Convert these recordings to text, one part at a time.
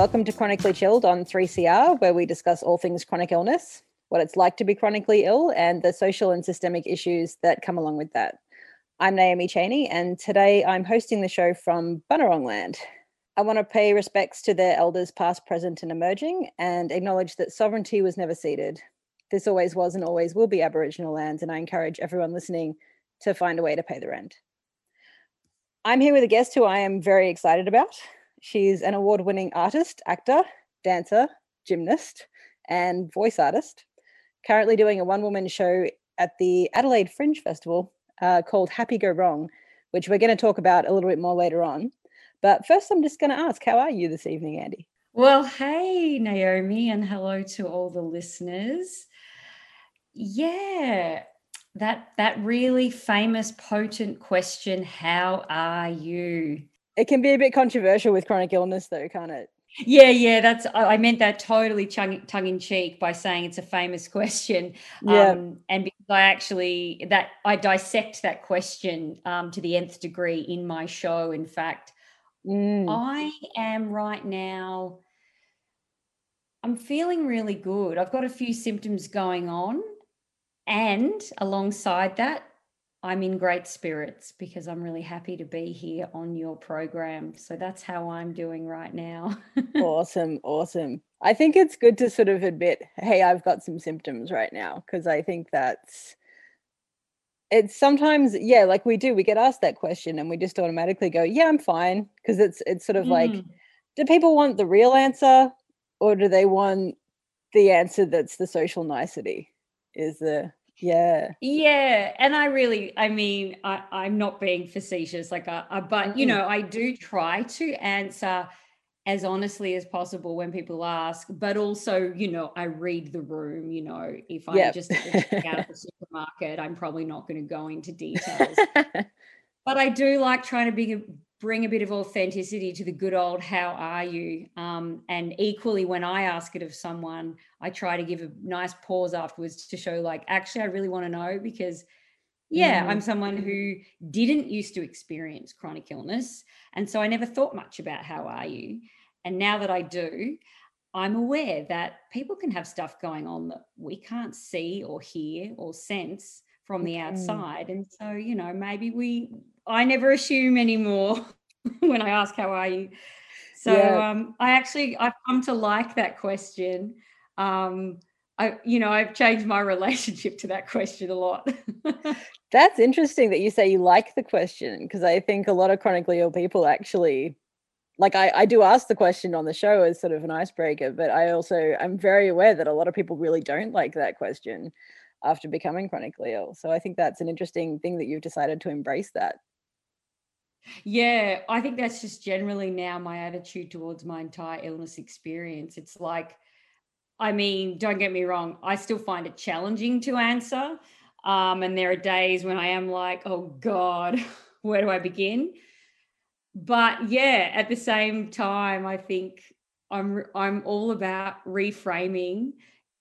Welcome to Chronically Chilled on 3CR, where we discuss all things chronic illness, what it's like to be chronically ill, and the social and systemic issues that come along with that. I'm Naomi Cheney, and today I'm hosting the show from Bunurong land. I want to pay respects to their elders, past, present, and emerging, and acknowledge that sovereignty was never ceded. This always was and always will be Aboriginal lands, and I encourage everyone listening to find a way to pay the rent. I'm here with a guest who I am very excited about. She's an award winning artist, actor, dancer, gymnast, and voice artist, currently doing a one woman show at the Adelaide Fringe Festival uh, called Happy Go Wrong, which we're going to talk about a little bit more later on. But first, I'm just going to ask, how are you this evening, Andy? Well, hey, Naomi, and hello to all the listeners. Yeah, that that really famous potent question how are you it can be a bit controversial with chronic illness though can't it yeah yeah that's i meant that totally tongue, tongue in cheek by saying it's a famous question yeah. Um, and because i actually that i dissect that question um, to the nth degree in my show in fact mm. i am right now i'm feeling really good i've got a few symptoms going on and alongside that, I'm in great spirits because I'm really happy to be here on your program. So that's how I'm doing right now. awesome. Awesome. I think it's good to sort of admit, hey, I've got some symptoms right now because I think that's it's sometimes yeah like we do we get asked that question and we just automatically go yeah i'm fine because it's it's sort of mm. like do people want the real answer or do they want the answer that's the social nicety is the yeah. Yeah. And I really, I mean, I, I'm not being facetious, like, I, I but, mm-hmm. you know, I do try to answer as honestly as possible when people ask, but also, you know, I read the room, you know, if I'm yep. just out of the supermarket, I'm probably not going to go into details. but I do like trying to be bring a bit of authenticity to the good old how are you? Um, and equally when i ask it of someone i try to give a nice pause afterwards to show like actually i really want to know because yeah mm. i'm someone who didn't used to experience chronic illness and so i never thought much about how are you. And now that i do i'm aware that people can have stuff going on that we can't see or hear or sense from the outside and so you know maybe we I never assume anymore when I ask how are you. So yeah. um, I actually I've come to like that question. Um, I you know I've changed my relationship to that question a lot. That's interesting that you say you like the question because I think a lot of chronically ill people actually like I, I do ask the question on the show as sort of an icebreaker, but I also I'm very aware that a lot of people really don't like that question after becoming chronically ill. So I think that's an interesting thing that you've decided to embrace that. Yeah, I think that's just generally now my attitude towards my entire illness experience. It's like, I mean, don't get me wrong, I still find it challenging to answer. Um, and there are days when I am like, oh God, where do I begin? But yeah, at the same time, I think I'm I'm all about reframing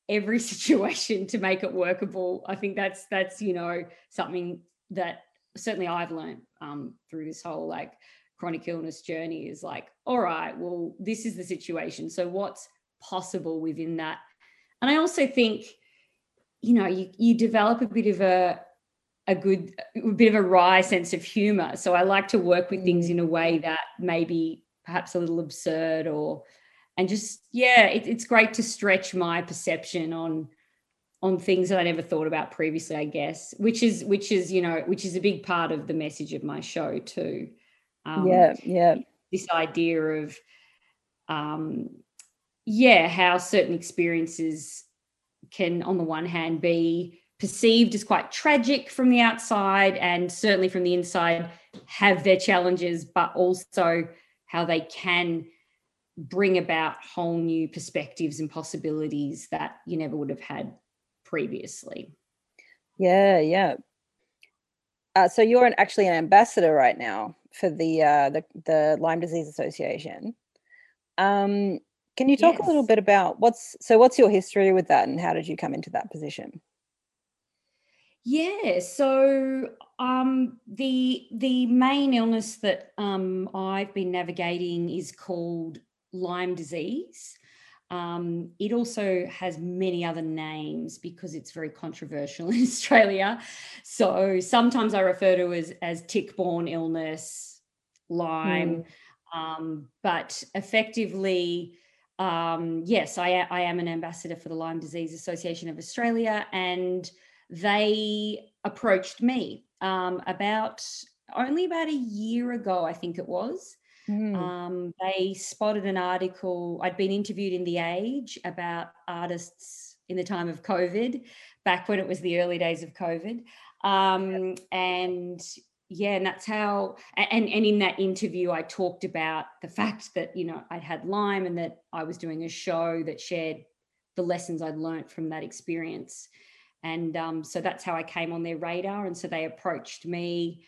every situation to make it workable. I think that's that's you know something that certainly I've learned um, through this whole like chronic illness journey is like, all right, well, this is the situation. So what's possible within that? And I also think, you know, you you develop a bit of a a good a bit of a wry sense of humor. So I like to work with things mm. in a way that maybe perhaps a little absurd or and just yeah, it, it's great to stretch my perception on on things that I never thought about previously, I guess, which is which is you know which is a big part of the message of my show too. Um, yeah, yeah. This idea of, um, yeah, how certain experiences can, on the one hand, be perceived as quite tragic from the outside, and certainly from the inside, have their challenges, but also how they can bring about whole new perspectives and possibilities that you never would have had previously. Yeah, yeah. Uh, so you're an, actually an ambassador right now for the uh, the, the Lyme Disease Association. Um, can you talk yes. a little bit about what's so what's your history with that and how did you come into that position? Yeah, so um, the the main illness that um, I've been navigating is called Lyme disease. Um, it also has many other names because it's very controversial in Australia. So sometimes I refer to as as tick-borne illness, Lyme, mm. um, but effectively, um, yes, I, I am an ambassador for the Lyme Disease Association of Australia, and they approached me um, about only about a year ago, I think it was. Mm. Um, they spotted an article. I'd been interviewed in The Age about artists in the time of COVID, back when it was the early days of COVID. Um, and yeah, and that's how, and, and in that interview, I talked about the fact that, you know, I'd had Lyme and that I was doing a show that shared the lessons I'd learned from that experience. And um, so that's how I came on their radar. And so they approached me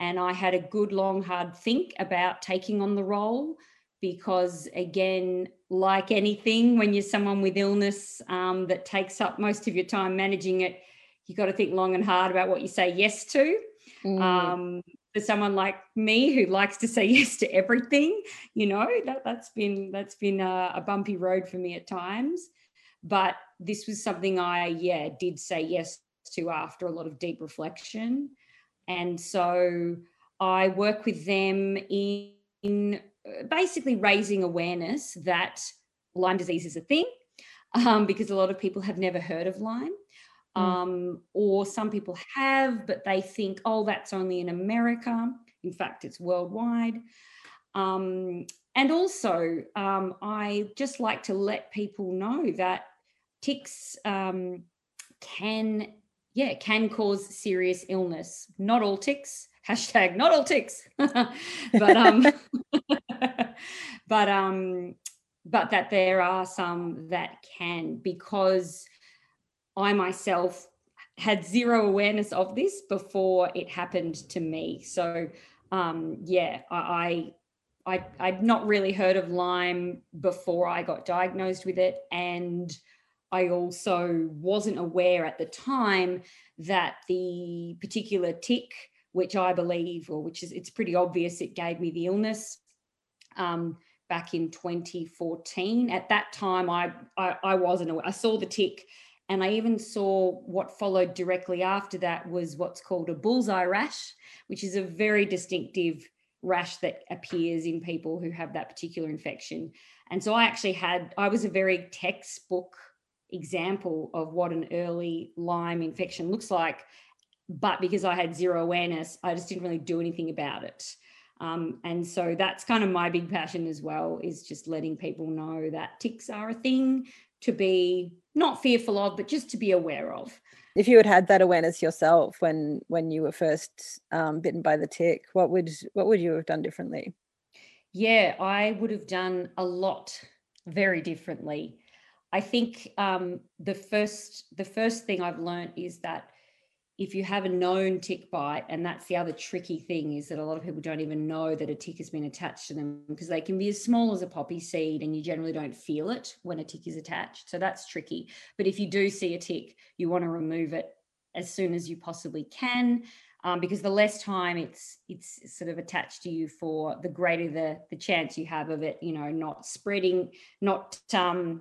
and I had a good, long, hard think about taking on the role because, again, like anything, when you're someone with illness um, that takes up most of your time managing it, you got to think long and hard about what you say yes to. Mm. Um, for someone like me who likes to say yes to everything, you know, that, that's been that's been a, a bumpy road for me at times. But this was something I, yeah, did say yes to after a lot of deep reflection. And so I work with them in, in uh, basically raising awareness that Lyme disease is a thing um, because a lot of people have never heard of Lyme. Mm. Um, or some people have, but they think, oh, that's only in America. In fact, it's worldwide. Um, and also, um, I just like to let people know that ticks um, can yeah, can cause serious illness. Not all ticks. Hashtag not all ticks. but um but um but that there are some that can because I myself had zero awareness of this before it happened to me. So um yeah, I, I I I'd not really heard of Lyme before I got diagnosed with it and I also wasn't aware at the time that the particular tick, which I believe, or which is it's pretty obvious, it gave me the illness um, back in 2014. At that time, I, I I wasn't aware. I saw the tick, and I even saw what followed directly after that was what's called a bullseye rash, which is a very distinctive rash that appears in people who have that particular infection. And so I actually had, I was a very textbook example of what an early Lyme infection looks like. But because I had zero awareness, I just didn't really do anything about it. Um, and so that's kind of my big passion as well is just letting people know that ticks are a thing to be not fearful of, but just to be aware of. If you had had that awareness yourself when when you were first um, bitten by the tick, what would what would you have done differently? Yeah, I would have done a lot very differently. I think um, the first the first thing I've learned is that if you have a known tick bite, and that's the other tricky thing is that a lot of people don't even know that a tick has been attached to them because they can be as small as a poppy seed and you generally don't feel it when a tick is attached. So that's tricky. But if you do see a tick, you want to remove it as soon as you possibly can. Um, because the less time it's it's sort of attached to you for the greater the the chance you have of it you know not spreading not um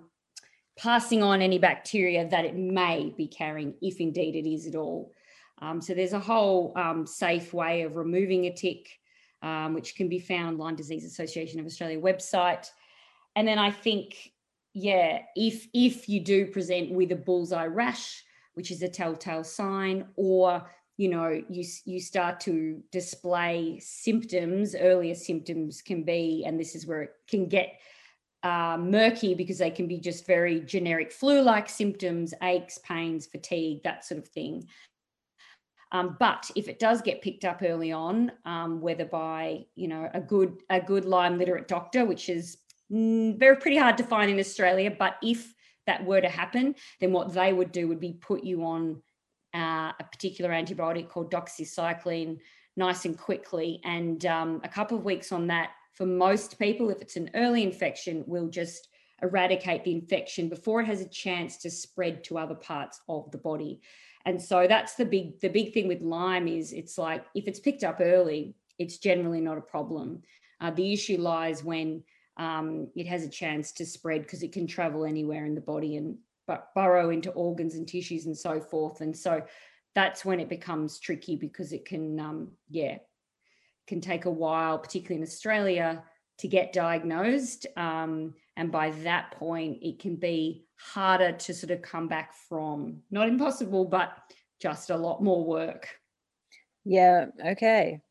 passing on any bacteria that it may be carrying, if indeed it is at all. Um, so there's a whole um, safe way of removing a tick, um, which can be found on Lyme Disease Association of Australia website. And then I think, yeah, if if you do present with a bullseye rash, which is a telltale sign, or you know you you start to display symptoms, earlier symptoms can be, and this is where it can get uh, murky because they can be just very generic flu like symptoms, aches, pains, fatigue, that sort of thing. Um, but if it does get picked up early on, um, whether by you know a good a good Lyme literate doctor, which is mm, very pretty hard to find in Australia, but if that were to happen, then what they would do would be put you on uh, a particular antibiotic called doxycycline nice and quickly, and um, a couple of weeks on that for most people, if it's an early infection, we'll just eradicate the infection before it has a chance to spread to other parts of the body. And so that's the big the big thing with Lyme is it's like if it's picked up early, it's generally not a problem. Uh, the issue lies when um, it has a chance to spread because it can travel anywhere in the body and but burrow into organs and tissues and so forth. And so that's when it becomes tricky because it can, um, yeah, can take a while, particularly in Australia, to get diagnosed. Um, and by that point, it can be harder to sort of come back from. Not impossible, but just a lot more work. Yeah. Okay.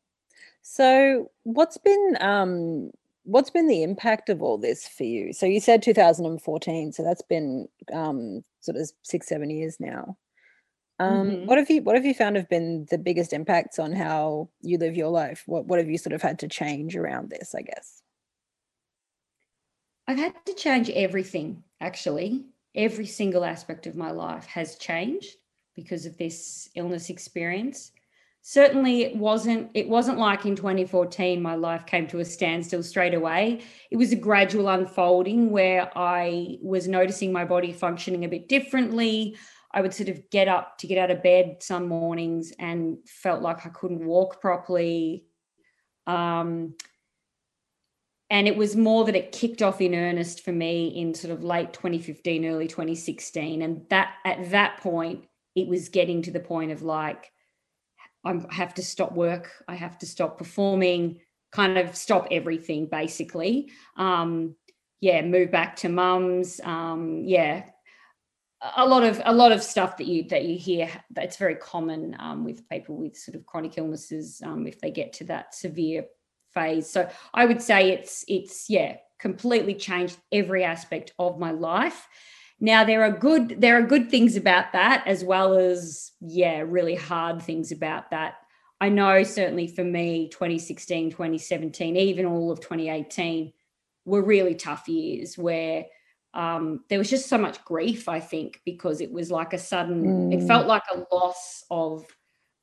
So, what's been um, what's been the impact of all this for you? So you said 2014, so that's been um, sort of six, seven years now. Um, mm-hmm. What have you What have you found have been the biggest impacts on how you live your life? What What have you sort of had to change around this? I guess I've had to change everything. Actually, every single aspect of my life has changed because of this illness experience certainly it wasn't it wasn't like in 2014 my life came to a standstill straight away it was a gradual unfolding where i was noticing my body functioning a bit differently i would sort of get up to get out of bed some mornings and felt like i couldn't walk properly um, and it was more that it kicked off in earnest for me in sort of late 2015 early 2016 and that at that point it was getting to the point of like I have to stop work. I have to stop performing, kind of stop everything basically. Um, yeah, move back to mum's. Um, yeah, a lot of a lot of stuff that you that you hear that's very common um, with people with sort of chronic illnesses um, if they get to that severe phase. So I would say it's it's yeah completely changed every aspect of my life now there are good there are good things about that as well as yeah, really hard things about that. I know certainly for me 2016, 2017, even all of 2018 were really tough years where um, there was just so much grief, I think, because it was like a sudden, mm. it felt like a loss of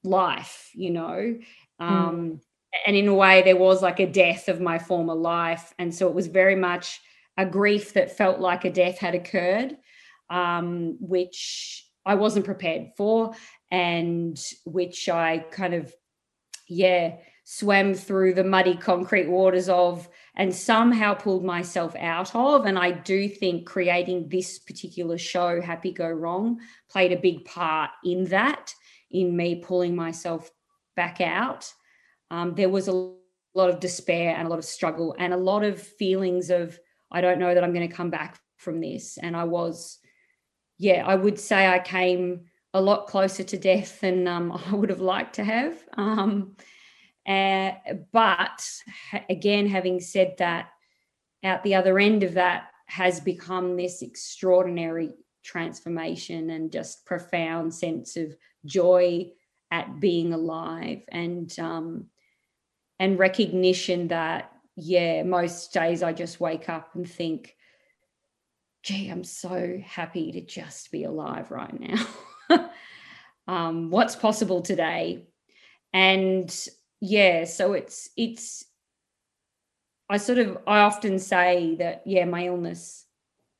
life, you know. Mm. Um, mm. And in a way, there was like a death of my former life. And so it was very much a grief that felt like a death had occurred um, which I wasn't prepared for, and which I kind of, yeah, swam through the muddy concrete waters of and somehow pulled myself out of. And I do think creating this particular show, Happy Go Wrong, played a big part in that, in me pulling myself back out. Um, there was a lot of despair and a lot of struggle and a lot of feelings of, I don't know that I'm going to come back from this. And I was yeah, I would say I came a lot closer to death than um, I would have liked to have. Um, uh, but again, having said that, out the other end of that has become this extraordinary transformation and just profound sense of joy at being alive and um, and recognition that yeah, most days I just wake up and think gee, I'm so happy to just be alive right now. um, what's possible today? And yeah, so it's it's I sort of I often say that yeah, my illness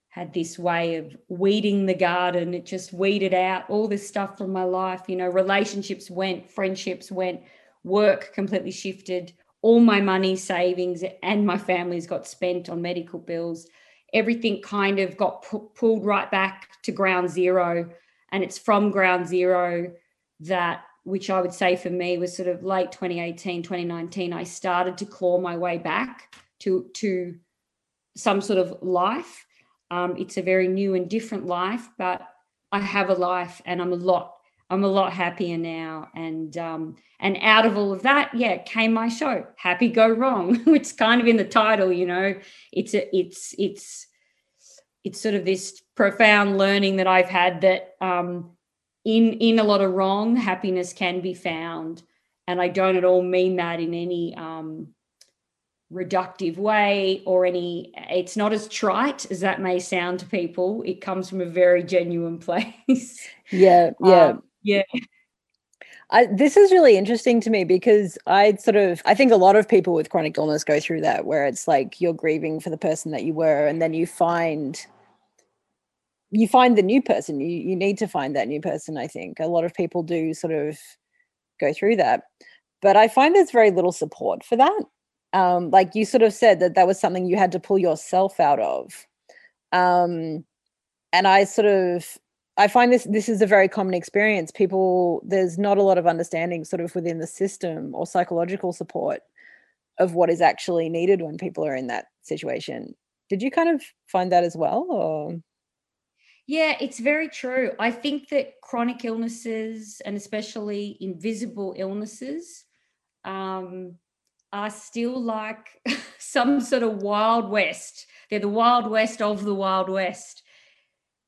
had this way of weeding the garden. It just weeded out all this stuff from my life. You know, relationships went, friendships went, work completely shifted. All my money savings and my family's got spent on medical bills everything kind of got pu- pulled right back to ground zero. And it's from ground zero that, which I would say for me was sort of late 2018, 2019, I started to claw my way back to, to some sort of life. Um, it's a very new and different life, but I have a life and I'm a lot I'm a lot happier now. And um, and out of all of that, yeah, came my show, Happy Go Wrong, which kind of in the title, you know, it's a, it's it's it's sort of this profound learning that I've had that um, in in a lot of wrong, happiness can be found, and I don't at all mean that in any um, reductive way or any it's not as trite as that may sound to people. It comes from a very genuine place. Yeah yeah. um, yeah. I, this is really interesting to me because I sort of I think a lot of people with chronic illness go through that where it's like you're grieving for the person that you were and then you find you find the new person you you need to find that new person I think. A lot of people do sort of go through that but I find there's very little support for that. Um, like you sort of said that that was something you had to pull yourself out of. Um, and i sort of i find this this is a very common experience. People there's not a lot of understanding sort of within the system or psychological support of what is actually needed when people are in that situation. Did you kind of find that as well or yeah, it's very true. I think that chronic illnesses and especially invisible illnesses um, are still like some sort of wild west. They're the wild west of the wild west.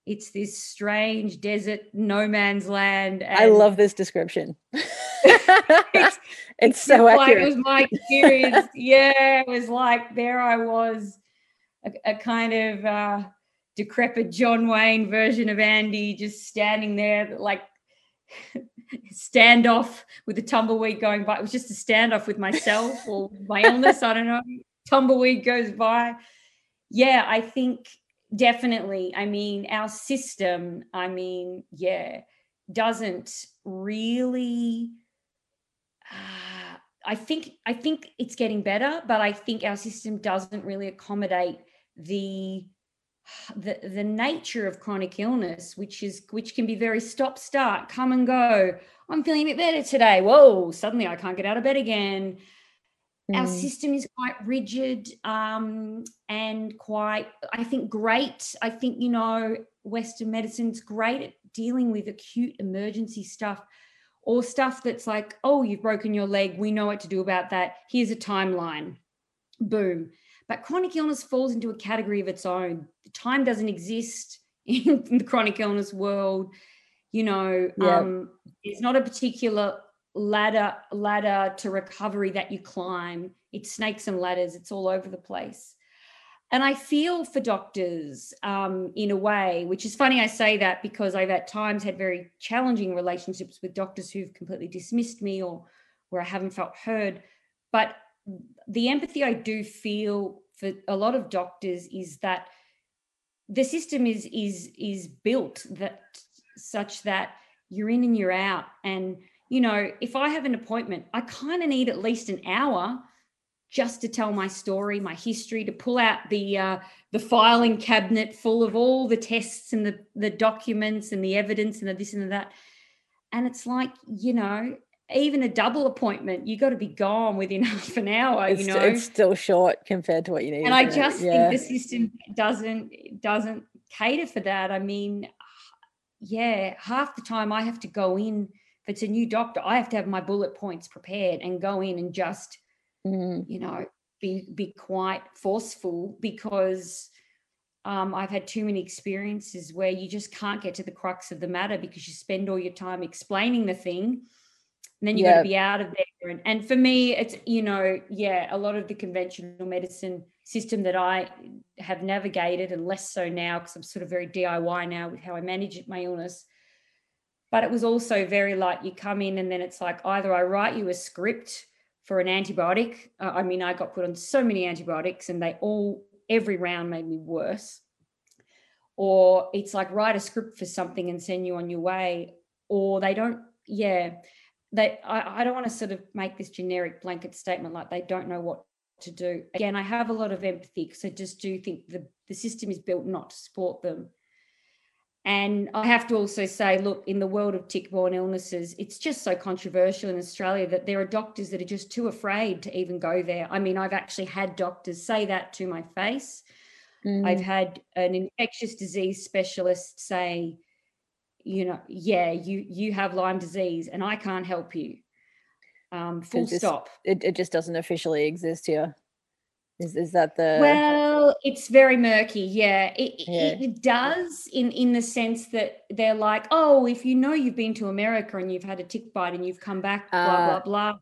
It's this strange desert, no man's land. I love this description. it's, it's so like accurate. It was my experience. yeah, it was like there I was, a, a kind of. Uh, decrepit John Wayne version of Andy just standing there like standoff with a tumbleweed going by. It was just a standoff with myself or my illness. I don't know. Tumbleweed goes by. Yeah, I think definitely. I mean, our system, I mean, yeah, doesn't really. Uh, I think I think it's getting better, but I think our system doesn't really accommodate the the, the nature of chronic illness, which is which can be very stop start, come and go. I'm feeling a bit better today. Whoa, suddenly I can't get out of bed again. Mm. Our system is quite rigid um, and quite, I think, great. I think, you know, Western medicine's great at dealing with acute emergency stuff or stuff that's like, oh, you've broken your leg. We know what to do about that. Here's a timeline. Boom but chronic illness falls into a category of its own. Time doesn't exist in the chronic illness world. You know, yeah. um, it's not a particular ladder ladder to recovery that you climb. It's snakes and ladders. It's all over the place. And I feel for doctors um, in a way, which is funny I say that because I've at times had very challenging relationships with doctors who've completely dismissed me or where I haven't felt heard. But the empathy I do feel for a lot of doctors is that the system is is is built that such that you're in and you're out. And you know if i have an appointment i kind of need at least an hour just to tell my story my history to pull out the uh, the filing cabinet full of all the tests and the the documents and the evidence and the this and the that. And it's like you know even a double appointment, you got to be gone within half an hour. It's, you know, it's still short compared to what you need. And I just yeah. think the system doesn't doesn't cater for that. I mean, yeah, half the time I have to go in. If it's a new doctor, I have to have my bullet points prepared and go in and just, mm. you know, be be quite forceful because um, I've had too many experiences where you just can't get to the crux of the matter because you spend all your time explaining the thing and then you got to be out of there. And, and for me it's you know yeah a lot of the conventional medicine system that i have navigated and less so now because i'm sort of very diy now with how i manage my illness. But it was also very like you come in and then it's like either i write you a script for an antibiotic uh, i mean i got put on so many antibiotics and they all every round made me worse. Or it's like write a script for something and send you on your way. Or they don't yeah they I, I don't want to sort of make this generic blanket statement like they don't know what to do. Again, I have a lot of empathy because I just do think the, the system is built not to support them. And I have to also say, look, in the world of tick borne illnesses, it's just so controversial in Australia that there are doctors that are just too afraid to even go there. I mean, I've actually had doctors say that to my face. Mm. I've had an infectious disease specialist say, you know, yeah, you you have Lyme disease and I can't help you. Um, full stop. It, it just doesn't officially exist here. Is is that the well? It's very murky. Yeah, it, yeah. it does in in the sense that they're like, oh, if you know you've been to America and you've had a tick bite and you've come back, blah uh, blah blah.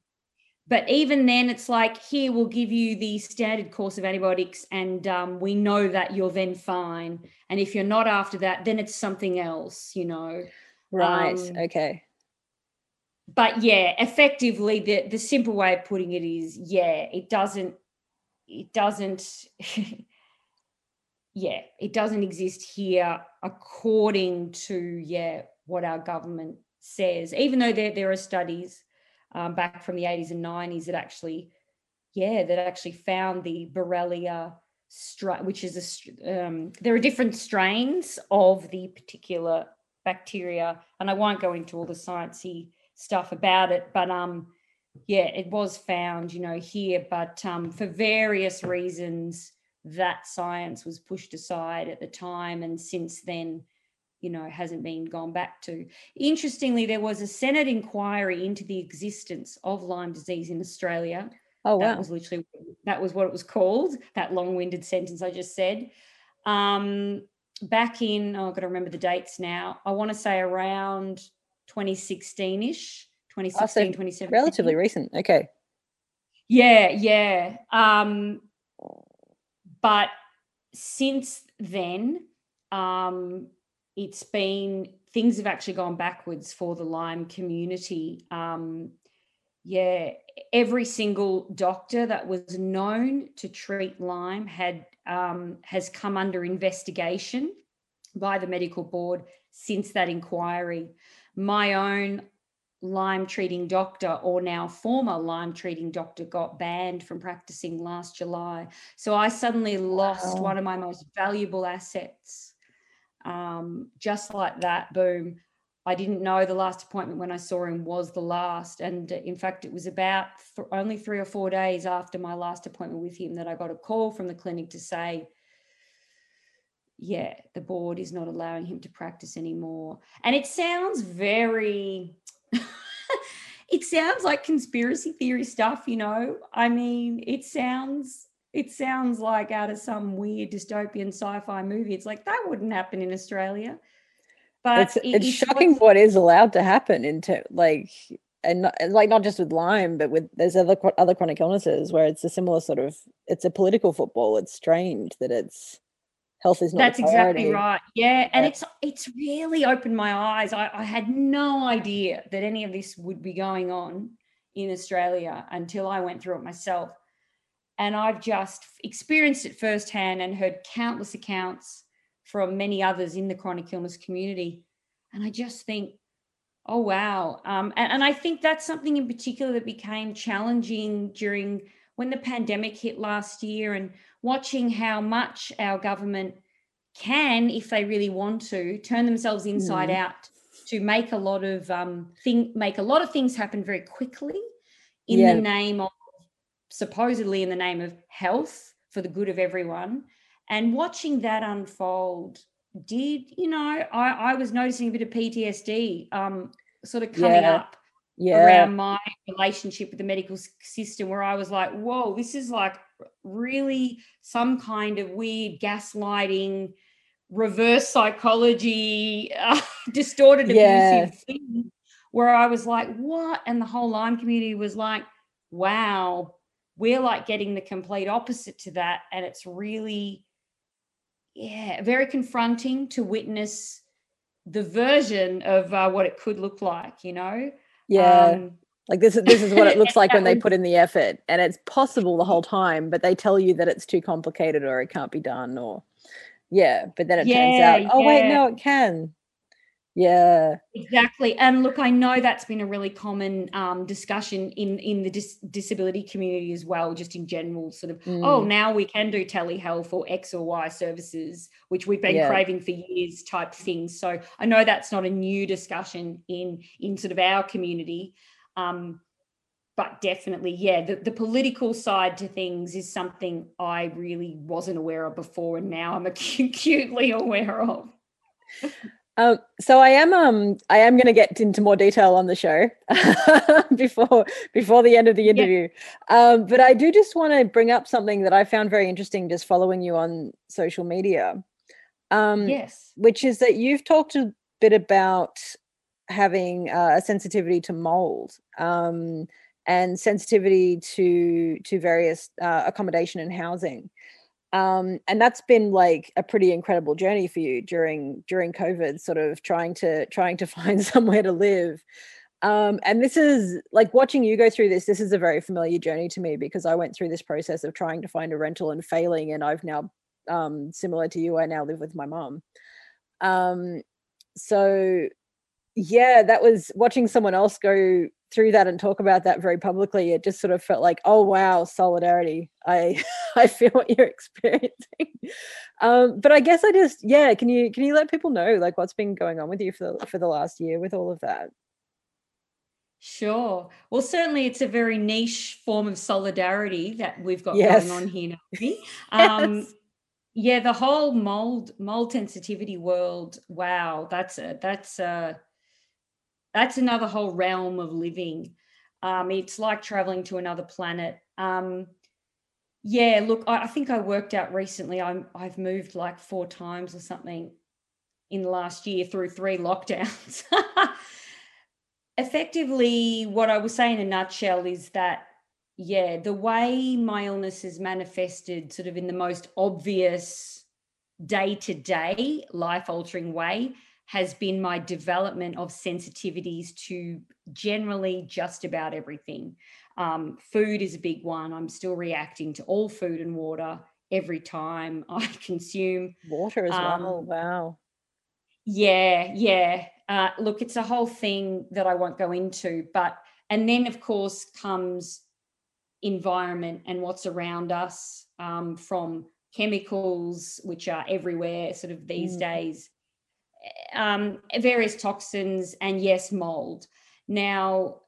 But even then, it's like here we'll give you the standard course of antibiotics, and um, we know that you're then fine. And if you're not after that, then it's something else, you know. Right. Um, okay. But yeah, effectively, the the simple way of putting it is, yeah, it doesn't, it doesn't. yeah, it doesn't exist here according to yeah what our government says. Even though there there are studies um, back from the 80s and 90s that actually yeah, that actually found the Borrelia strain, which is a, um, there are different strains of the particular bacteria, and I won't go into all the sciencey stuff about it, but um, yeah, it was found, you know, here, but um, for various reasons, that science was pushed aside at the time, and since then, you know, hasn't been gone back to. Interestingly, there was a Senate inquiry into the existence of Lyme disease in Australia. Oh, wow. That was literally that was what it was called. That long-winded sentence I just said. Um, back in, oh, I've got to remember the dates now. I want to say around 2016-ish, 2016, 2017. Relatively recent. Okay. Yeah, yeah. Um, but since then, um, it's been things have actually gone backwards for the Lyme community. Um, yeah, every single doctor that was known to treat Lyme had um, has come under investigation by the medical board since that inquiry. My own Lyme treating doctor, or now former Lyme treating doctor, got banned from practicing last July. So I suddenly lost wow. one of my most valuable assets. Um, just like that, boom. I didn't know the last appointment when I saw him was the last. And uh, in fact, it was about th- only three or four days after my last appointment with him that I got a call from the clinic to say, yeah, the board is not allowing him to practice anymore. And it sounds very, it sounds like conspiracy theory stuff, you know? I mean, it sounds. It sounds like out of some weird dystopian sci-fi movie. It's like that wouldn't happen in Australia but it's, it, it's shocking what is allowed to happen into like and, not, like not just with Lyme, but with there's other other chronic illnesses where it's a similar sort of it's a political football. It's strange that it's health is not. That's exactly right. Yeah, and yeah. it's it's really opened my eyes. I, I had no idea that any of this would be going on in Australia until I went through it myself, and I've just experienced it firsthand and heard countless accounts from many others in the chronic illness community. And I just think, oh, wow. Um, and, and I think that's something in particular that became challenging during when the pandemic hit last year and watching how much our government can, if they really want to, turn themselves inside mm. out to make a lot of um, thing, make a lot of things happen very quickly in yeah. the name of supposedly in the name of health for the good of everyone and watching that unfold did you know i, I was noticing a bit of ptsd um, sort of coming yeah. up yeah. around my relationship with the medical system where i was like whoa this is like really some kind of weird gaslighting reverse psychology uh, distorted yeah. abusive thing where i was like what and the whole lyme community was like wow we're like getting the complete opposite to that and it's really yeah, very confronting to witness the version of uh, what it could look like, you know? Yeah. Um, like this is this is what it looks like when they put in the effort and it's possible the whole time, but they tell you that it's too complicated or it can't be done or yeah, but then it yeah, turns out, oh yeah. wait, no, it can. Yeah. Exactly. And look, I know that's been a really common um, discussion in in the dis- disability community as well, just in general, sort of, oh, mm. oh, now we can do telehealth or X or Y services, which we've been yeah. craving for years type things. So I know that's not a new discussion in in sort of our community. Um, but definitely, yeah, the, the political side to things is something I really wasn't aware of before, and now I'm acutely aware of. Um, so I am um I am going to get into more detail on the show before before the end of the interview. Yeah. Um, but I do just want to bring up something that I found very interesting just following you on social media. Um, yes, which is that you've talked a bit about having uh, a sensitivity to mold um, and sensitivity to to various uh, accommodation and housing um, and that's been like a pretty incredible journey for you during during covid sort of trying to trying to find somewhere to live. Um, and this is like watching you go through this this is a very familiar journey to me because i went through this process of trying to find a rental and failing and i've now um, similar to you i now live with my mom um, so yeah that was watching someone else go through that and talk about that very publicly, it just sort of felt like, oh wow, solidarity. I I feel what you're experiencing. Um, but I guess I just yeah, can you can you let people know like what's been going on with you for the for the last year with all of that? Sure. Well, certainly it's a very niche form of solidarity that we've got yes. going on here, Um, yes. Yeah, the whole mold mold sensitivity world. Wow, that's a that's a that's another whole realm of living. Um, it's like traveling to another planet. Um, yeah, look, I, I, think I worked out recently. I'm I've moved like four times or something in the last year through three lockdowns. Effectively, what I was saying in a nutshell is that yeah, the way my illness is manifested, sort of in the most obvious day to day life altering way, has been my development of sensitivities to generally just about everything. Um, food is a big one. I'm still reacting to all food and water every time I consume water as um, well. Wow. Yeah, yeah. Uh, look, it's a whole thing that I won't go into, but and then of course comes environment and what's around us um, from chemicals, which are everywhere, sort of these mm. days, um, various toxins, and yes, mold. Now,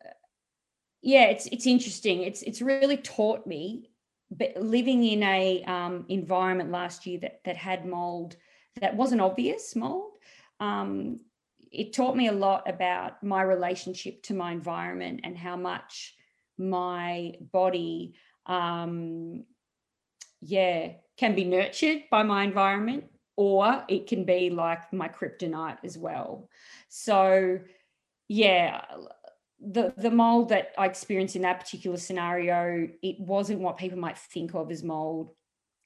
yeah, it's it's interesting. It's it's really taught me, but living in a um, environment last year that that had mold that wasn't obvious mold. Um, it taught me a lot about my relationship to my environment and how much my body um, yeah can be nurtured by my environment or it can be like my kryptonite as well. So, yeah, the the mold that I experienced in that particular scenario, it wasn't what people might think of as mold.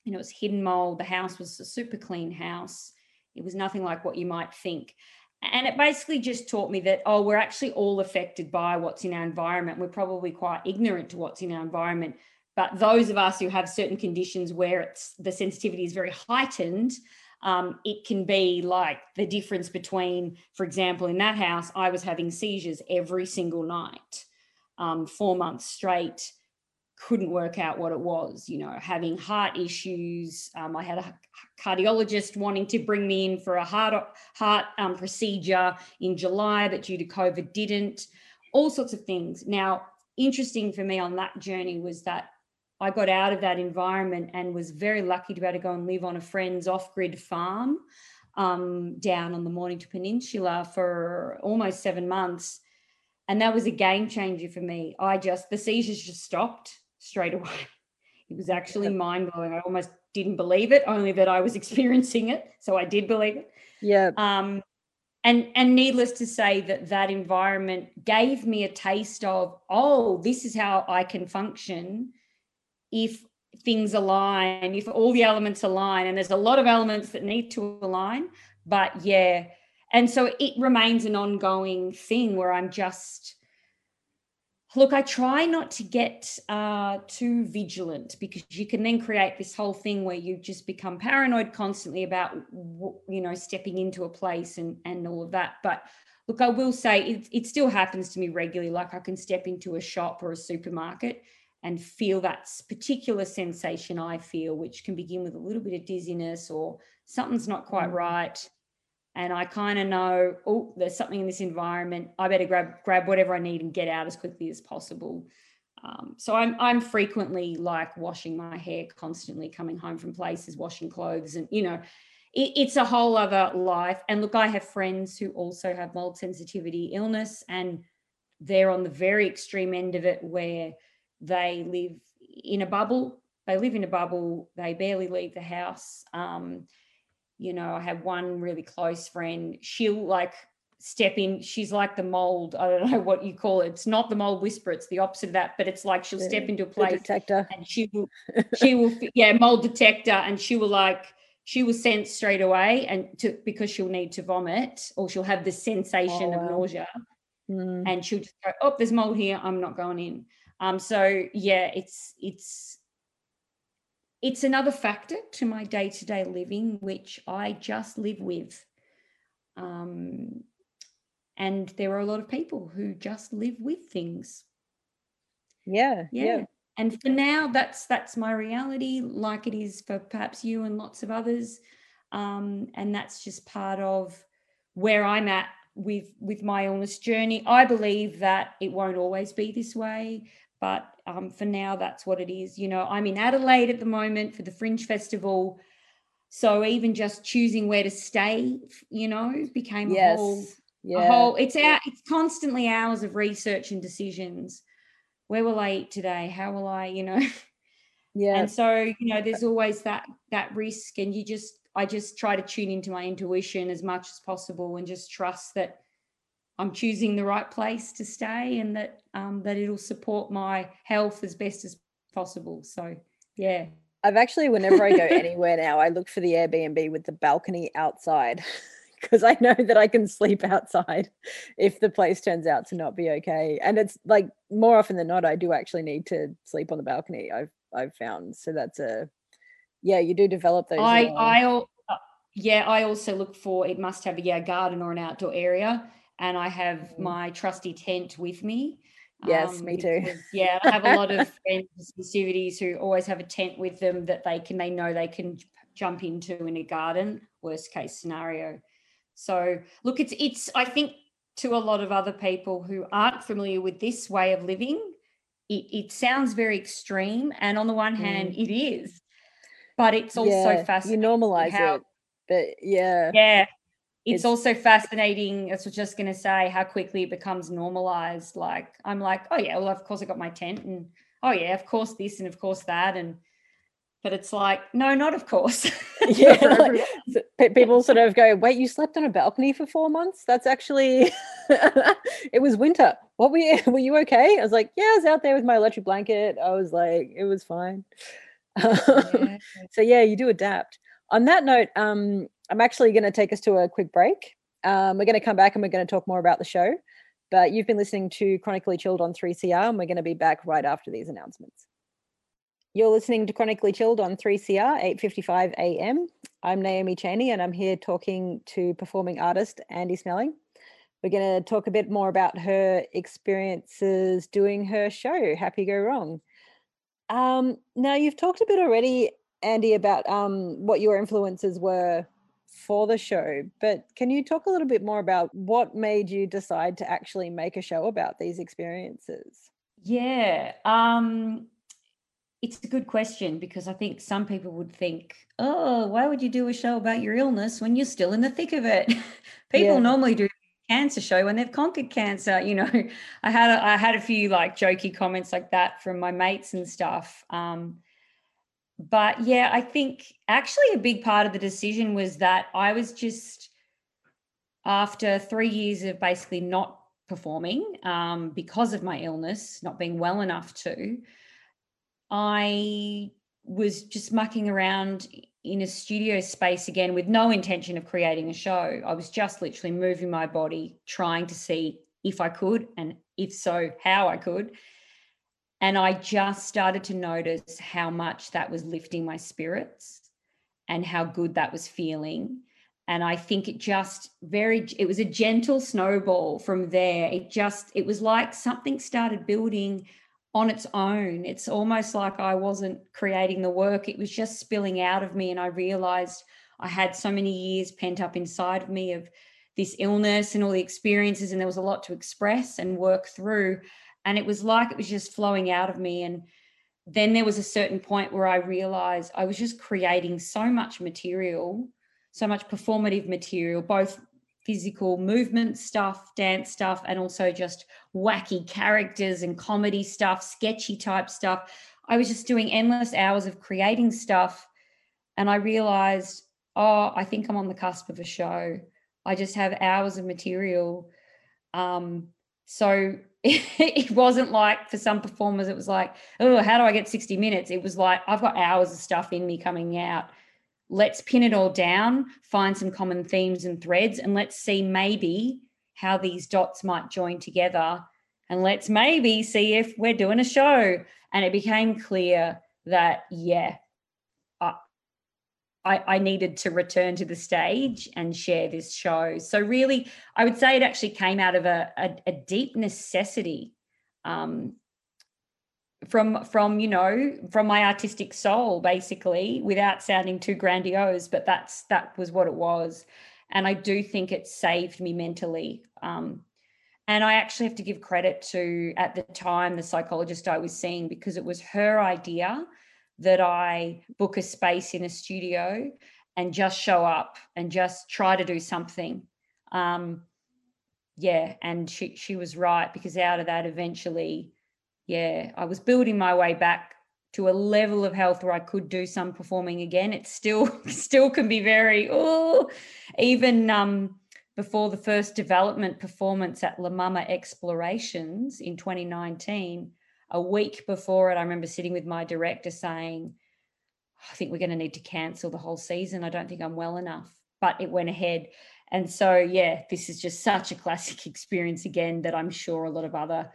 You know, it was hidden mold. The house was a super clean house. It was nothing like what you might think. And it basically just taught me that, oh, we're actually all affected by what's in our environment. We're probably quite ignorant to what's in our environment. But those of us who have certain conditions where it's the sensitivity is very heightened, um, it can be like the difference between, for example, in that house, I was having seizures every single night, um, four months straight. Couldn't work out what it was, you know, having heart issues. Um, I had a cardiologist wanting to bring me in for a heart heart um, procedure in July, but due to COVID, didn't. All sorts of things. Now, interesting for me on that journey was that I got out of that environment and was very lucky to be able to go and live on a friend's off grid farm um, down on the Mornington Peninsula for almost seven months. And that was a game changer for me. I just, the seizures just stopped straight away. It was actually mind blowing. I almost didn't believe it, only that I was experiencing it. So I did believe it. Yeah. Um, and and needless to say that that environment gave me a taste of oh this is how i can function if things align, if all the elements align, and there's a lot of elements that need to align, but yeah. And so it remains an ongoing thing where I'm just, look, I try not to get uh, too vigilant because you can then create this whole thing where you just become paranoid constantly about, you know, stepping into a place and, and all of that. But look, I will say it, it still happens to me regularly. Like I can step into a shop or a supermarket and feel that particular sensation I feel, which can begin with a little bit of dizziness or something's not quite mm. right. And I kind of know, oh, there's something in this environment. I better grab grab whatever I need and get out as quickly as possible. Um, so I'm I'm frequently like washing my hair constantly, coming home from places, washing clothes, and you know, it, it's a whole other life. And look, I have friends who also have mold sensitivity illness, and they're on the very extreme end of it, where they live in a bubble. They live in a bubble. They barely leave the house. Um, you know, I have one really close friend. She'll like step in. She's like the mold. I don't know what you call it. It's not the mold whisperer. It's the opposite of that. But it's like she'll step into a place detector, and she will, she will, yeah, mold detector, and she will like she will sense straight away, and to because she'll need to vomit or she'll have the sensation oh, wow. of nausea, mm. and she'll just go, oh, there's mold here. I'm not going in. Um, so yeah, it's it's it's another factor to my day-to-day living, which I just live with. Um, and there are a lot of people who just live with things yeah yeah, yeah. and for now that's that's my reality like it is for perhaps you and lots of others um, and that's just part of where i'm at with with my illness journey i believe that it won't always be this way but um, for now that's what it is. You know i'm in adelaide at the moment for the fringe festival so even just choosing where to stay you know became yes. a whole yeah. a whole it's out it's constantly hours of research and decisions. Where will i eat today? How will i you know? Yeah and so you know there's always that that risk and you just i just try to tune into my intuition as much as possible and just trust that i'm choosing the right place to stay and that um, that it'll support my health as best as possible so yeah I've actually, whenever I go anywhere now, I look for the Airbnb with the balcony outside because I know that I can sleep outside if the place turns out to not be okay. And it's like more often than not, I do actually need to sleep on the balcony. I've I've found so that's a yeah, you do develop those. I I uh, yeah I also look for it must have a yeah garden or an outdoor area, and I have Mm. my trusty tent with me. Yes, um, me too. because, yeah, I have a lot of friends festivities who always have a tent with them that they can they know they can jump into in a garden. Worst case scenario. So look, it's it's I think to a lot of other people who aren't familiar with this way of living, it, it sounds very extreme, and on the one hand, it is, but it's also Mm. yeah, fascinating. you normalize how- it, but yeah, Yeah. It's, It's- also fascinating. I was just going to say how quickly it becomes normalized. Like, I'm like, oh, yeah, well, of course I got my tent. And oh, yeah, of course this and of course that. And, but it's like, no, not of course. Yeah. like, everyone. so pe- people sort of go, "Wait, you slept on a balcony for four months? That's actually it was winter. What were you? Were you okay?" I was like, "Yeah, I was out there with my electric blanket. I was like, it was fine." Yeah. so yeah, you do adapt. On that note, um, I'm actually going to take us to a quick break. Um, we're going to come back and we're going to talk more about the show. But you've been listening to Chronically Chilled on 3CR, and we're going to be back right after these announcements. You're listening to Chronically Chilled on 3CR, 8:55 a.m. I'm Naomi Cheney, and I'm here talking to performing artist Andy Snelling. We're going to talk a bit more about her experiences doing her show, Happy Go Wrong. Um, now, you've talked a bit already, Andy, about um, what your influences were for the show, but can you talk a little bit more about what made you decide to actually make a show about these experiences? Yeah. Um, it's a good question because I think some people would think, oh, why would you do a show about your illness when you're still in the thick of it? people Yeah. normally do a cancer show when they've conquered cancer. You know, I had a, I had a few like jokey comments like that from my mates and stuff. Um, but yeah, I think actually a big part of the decision was that I was just after three years of basically not performing um, because of my illness, not being well enough to, I was just mucking around in a studio space again with no intention of creating a show. I was just literally moving my body, trying to see if I could, and if so, how I could. And I just started to notice how much that was lifting my spirits and how good that was feeling. And I think it just very, it was a gentle snowball from there. It just, it was like something started building on its own. It's almost like I wasn't creating the work, it was just spilling out of me. And I realized I had so many years pent up inside of me of this illness and all the experiences, and there was a lot to express and work through. And it was like it was just flowing out of me. And then there was a certain point where I realized I was just creating so much material, so much performative material, both physical movement stuff, dance stuff, and also just wacky characters and comedy stuff, sketchy type stuff. I was just doing endless hours of creating stuff. And I realized, oh, I think I'm on the cusp of a show. I just have hours of material. Um, so it wasn't like for some performers, it was like, oh, how do I get 60 minutes? It was like, I've got hours of stuff in me coming out. Let's pin it all down, find some common themes and threads, and let's see maybe how these dots might join together. And let's maybe see if we're doing a show. And it became clear that, yeah, I, I, needed to return to the stage and share this show. So really, I would say it actually came out of a, a, a deep necessity um, from from you know from my artistic soul, basically, without sounding too grandiose. But that's that was what it was, and I do think it saved me mentally. Um, and I actually have to give credit to at the time the psychologist I was seeing because it was her idea that I book a space in a studio and just show up and just try to do something. Um, yeah, and she she was right because out of that eventually, yeah, I was building my way back to a level of health where I could do some performing again. It still still can be very oh, even um, before the first development performance at La Mama Explorations in 2019 a week before it, I remember sitting with my director saying, I think we're going to need to cancel the whole season. I don't think I'm well enough. But it went ahead. And so, yeah, this is just such a classic experience again that I'm sure a lot of other,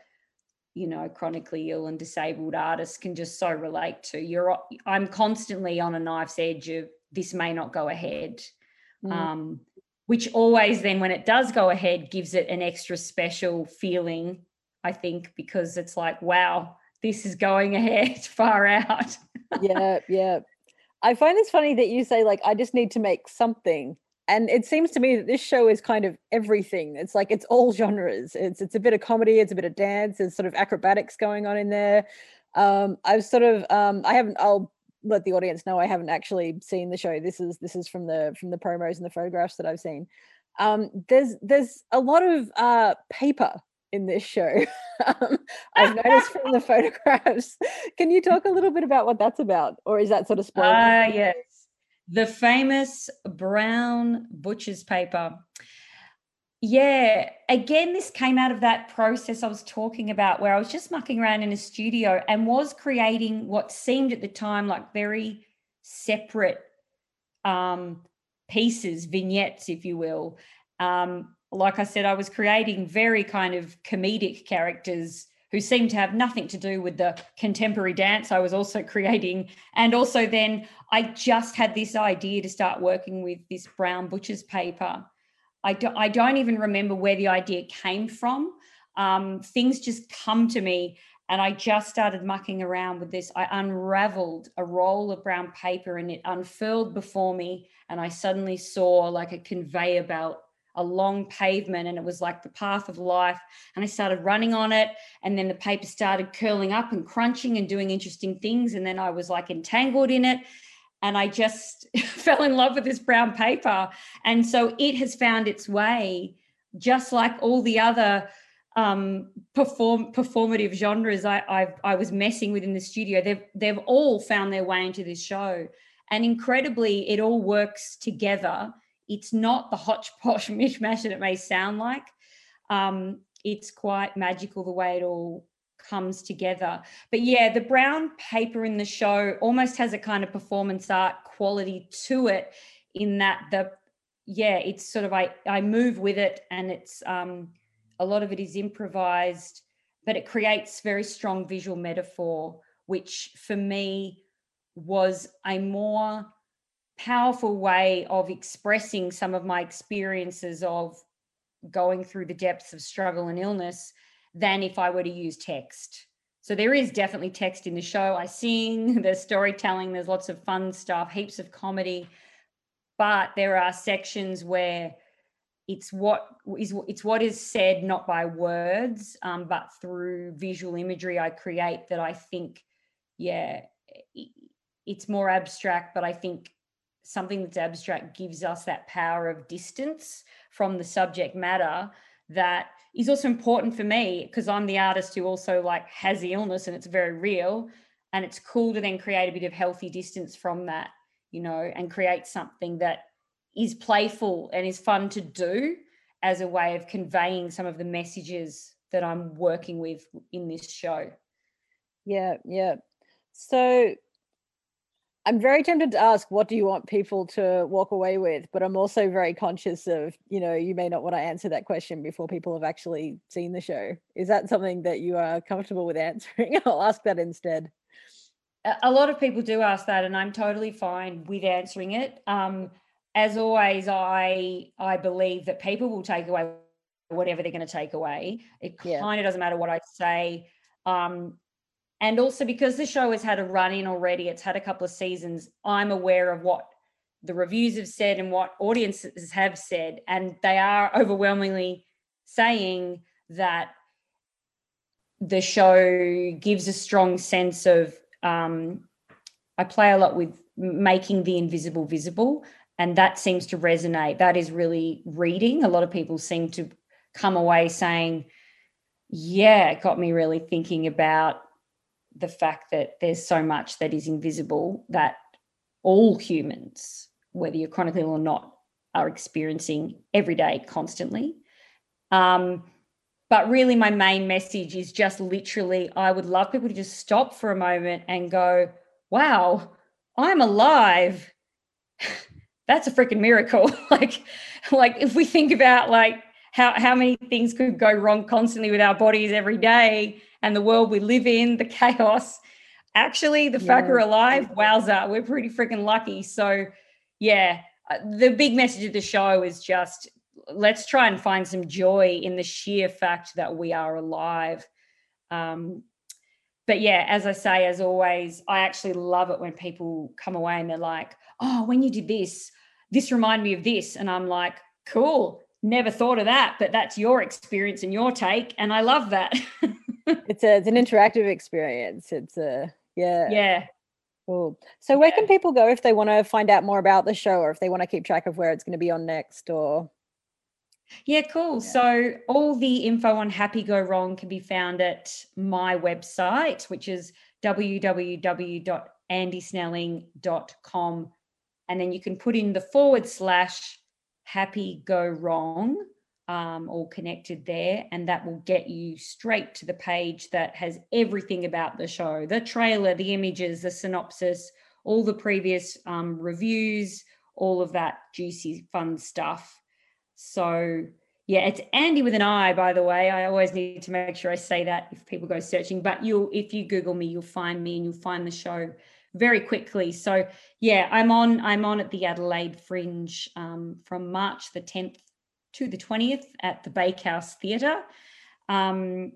you know, chronically ill and disabled artists can just so relate to. You're, I'm constantly on a knife's edge of this may not go ahead. Mm. Um, which always then, when it does go ahead, gives it an extra special feeling I think, because it's like, wow, this is going ahead far out. yeah, yeah. I find this funny that you say, like, I just need to make something. And it seems to me that this show is kind of everything. It's like it's all genres. It's it's a bit of comedy, it's a bit of dance, there's sort of acrobatics going on in there. Um, I've sort of um, I haven't I'll let the audience know I haven't actually seen the show. This is this is from the from the promos and the photographs that I've seen. Um, there's there's a lot of uh, paper in this show. um, I've noticed from the photographs. Can you talk a little bit about what that's about, or is that sort of spoiled? Ah, uh, yes, the famous brown butcher's paper. Yeah, again, this came out of that process I was talking about where I was just mucking around in a studio and was creating what seemed at the time like very separate um, pieces, vignettes, if you will. Um, like I said, I was creating very kind of comedic characters who seemed to have nothing to do with the contemporary dance I was also creating. And also, then I just had this idea to start working with this brown butcher's paper. I, do, I don't even remember where the idea came from. Um, things just come to me, and I just started mucking around with this. I unraveled a roll of brown paper and it unfurled before me, and I suddenly saw like a conveyor belt a long pavement and it was like the path of life. And I started running on it. And then the paper started curling up and crunching and doing interesting things. And then I was like entangled in it. And I just fell in love with this brown paper. And so it has found its way, just like all the other um, perform performative genres I, I I was messing with in the studio. They've they've all found their way into this show, and incredibly, it all works together it's not the hodgepodge mishmash that it may sound like. Um, it's quite magical the way it all comes together. But yeah, the brown paper in the show almost has a kind of performance art quality to it in that the yeah, it's sort of I I move with it and it's um a lot of it is improvised, but it creates very strong visual metaphor, which for me was a more powerful way of expressing some of my experiences of going through the depths of struggle and illness than if I were to use text. So there is definitely text in the show. I sing, there's storytelling, there's lots of fun stuff, heaps of comedy, but there are sections where it's what is it's what is said not by words um, but through visual imagery i create that i think yeah it's more abstract but i think something that's abstract gives us that power of distance from the subject matter that is also important for me because I'm the artist who also like has the illness and it's very real and it's cool to then create a bit of healthy distance from that you know and create something that is playful and is fun to do as a way of conveying some of the messages that I'm working with in this show. Yeah, yeah. So I'm very tempted to ask, what do you want people to walk away with? But I'm also very conscious of, you know, you may not want to answer that question before people have actually seen the show. Is that something that you are comfortable with answering? I'll ask that instead. a lot of people do ask that, and I'm totally fine with answering it. Um, as always, I I believe that people will take away whatever they're going to take away. It yeah. kind of doesn't matter what I say. Um, and also because the show has had a run in already, it's had a couple of seasons. I'm aware of what the reviews have said and what audiences have said, and they are overwhelmingly saying that the show gives a strong sense of. Um, I play a lot with making the invisible visible, and that seems to resonate. That is really reading. A lot of people seem to come away saying, "Yeah, it got me really thinking about the fact that there's so much that is invisible that all humans, whether you're chronically ill or not, are experiencing every day, constantly. Um, but really, my main message is just literally I would love people to just stop for a moment and go, wow, I'm alive. That's a freaking miracle. like, like if we think about like how, how many things could go wrong constantly with our bodies every day and the world we live in, the chaos. Actually, the yeah. fact we're alive, wowza, we're pretty freaking lucky. So, yeah, uh, the big message of the show is just let's try and find some joy in the sheer fact that we are alive. Um, but yeah, as I say, as always, I actually love it when people come away and they're like, oh, when you did this, this reminded me of this. And I'm like, cool, never thought of that, but that's your experience and your take. And I love that. it's a it's an interactive experience. It's a yeah. Yeah. Cool. So where yeah. can people go if they want to find out more about the show or if they want to keep track of where it's going to be on next or yeah, cool. Yeah. So all the info on Happy Go Wrong can be found at my website, which is www.andysnelling.com. And then you can put in the forward slash happy go wrong um, all connected there, and that will get you straight to the page that has everything about the show the trailer, the images, the synopsis, all the previous um, reviews, all of that juicy, fun stuff. So, yeah, it's Andy with an I, by the way. I always need to make sure I say that if people go searching. But you'll, if you Google me, you'll find me and you'll find the show very quickly. So, yeah, I'm on. I'm on at the Adelaide Fringe um, from March the 10th to the 20th at the Bakehouse Theatre. Um,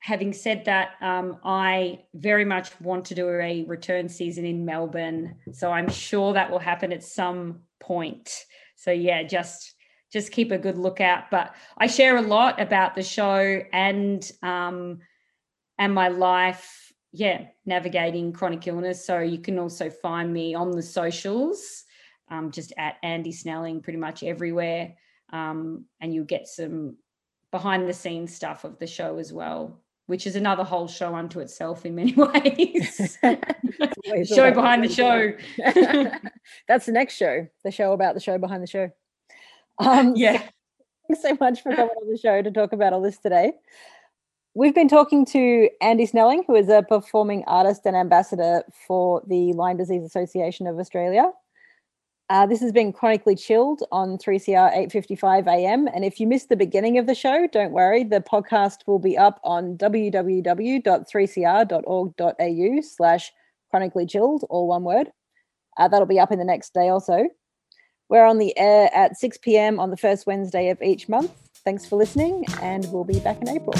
having said that, um, I very much want to do a return season in Melbourne, so I'm sure that will happen at some point. So yeah, just just keep a good lookout. But I share a lot about the show and um, and my life. Yeah, navigating chronic illness. So you can also find me on the socials, um, just at Andy Snelling, pretty much everywhere um, and you'll get some behind the scenes stuff of the show as well which is another whole show unto itself in many ways. Show behind the show. That's the next show the show about the show behind the show. Um, yeah. thanks so much for coming on the show to talk about all this today. We've been talking to Andy Snelling, who is a performing artist and ambassador for the Lyme Disease Association of Australia. Uh, this has been chronically chilled on 3CR 8:55 a.m. And if you missed the beginning of the show, don't worry. The podcast will be up on www.3cr.org.au/slash chronically chilled, all one word. Uh, that'll be up in the next day or so. We're on the air at 6 p.m. on the first Wednesday of each month. Thanks for listening, and we'll be back in April.